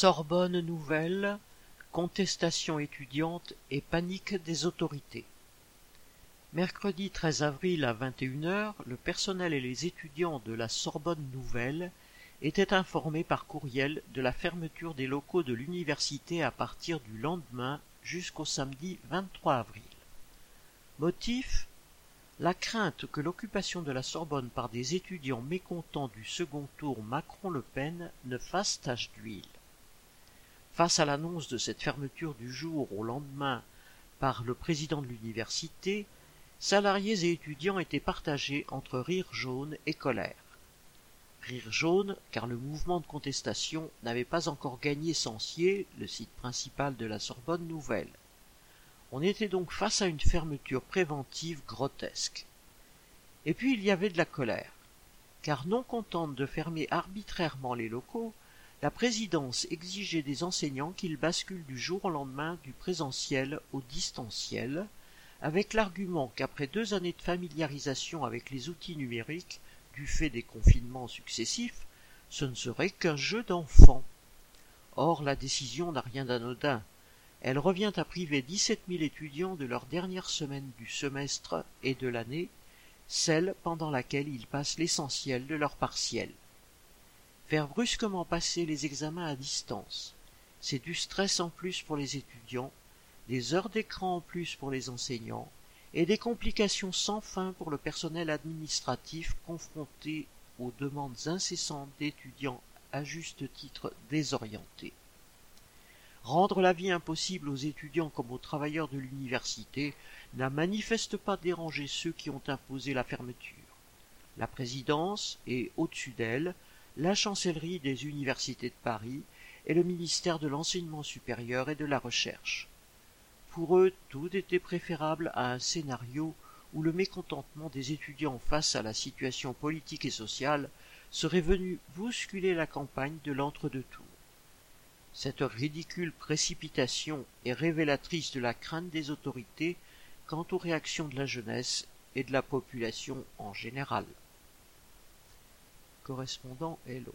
Sorbonne Nouvelle, contestation étudiante et panique des autorités. Mercredi 13 avril à 21h, le personnel et les étudiants de la Sorbonne Nouvelle étaient informés par courriel de la fermeture des locaux de l'université à partir du lendemain jusqu'au samedi 23 avril. Motif la crainte que l'occupation de la Sorbonne par des étudiants mécontents du second tour Macron-Le Pen ne fasse tache d'huile. Face à l'annonce de cette fermeture du jour au lendemain par le président de l'université, salariés et étudiants étaient partagés entre rire jaune et colère. Rire jaune, car le mouvement de contestation n'avait pas encore gagné Sancier, le site principal de la Sorbonne Nouvelle. On était donc face à une fermeture préventive grotesque. Et puis il y avait de la colère, car non contente de fermer arbitrairement les locaux, la présidence exigeait des enseignants qu'ils basculent du jour au lendemain du présentiel au distanciel, avec l'argument qu'après deux années de familiarisation avec les outils numériques, du fait des confinements successifs, ce ne serait qu'un jeu d'enfant. Or la décision n'a rien d'anodin. Elle revient à priver dix-sept mille étudiants de leur dernière semaine du semestre et de l'année, celle pendant laquelle ils passent l'essentiel de leur partiel. Faire brusquement passer les examens à distance, c'est du stress en plus pour les étudiants, des heures d'écran en plus pour les enseignants, et des complications sans fin pour le personnel administratif confronté aux demandes incessantes d'étudiants à juste titre désorientés. Rendre la vie impossible aux étudiants comme aux travailleurs de l'université n'a manifeste pas dérangé ceux qui ont imposé la fermeture. La présidence et, au-dessus d'elle, la chancellerie des universités de Paris et le ministère de l'enseignement supérieur et de la recherche. Pour eux, tout était préférable à un scénario où le mécontentement des étudiants face à la situation politique et sociale serait venu bousculer la campagne de l'entre-deux-tours. Cette ridicule précipitation est révélatrice de la crainte des autorités quant aux réactions de la jeunesse et de la population en général correspondant Hello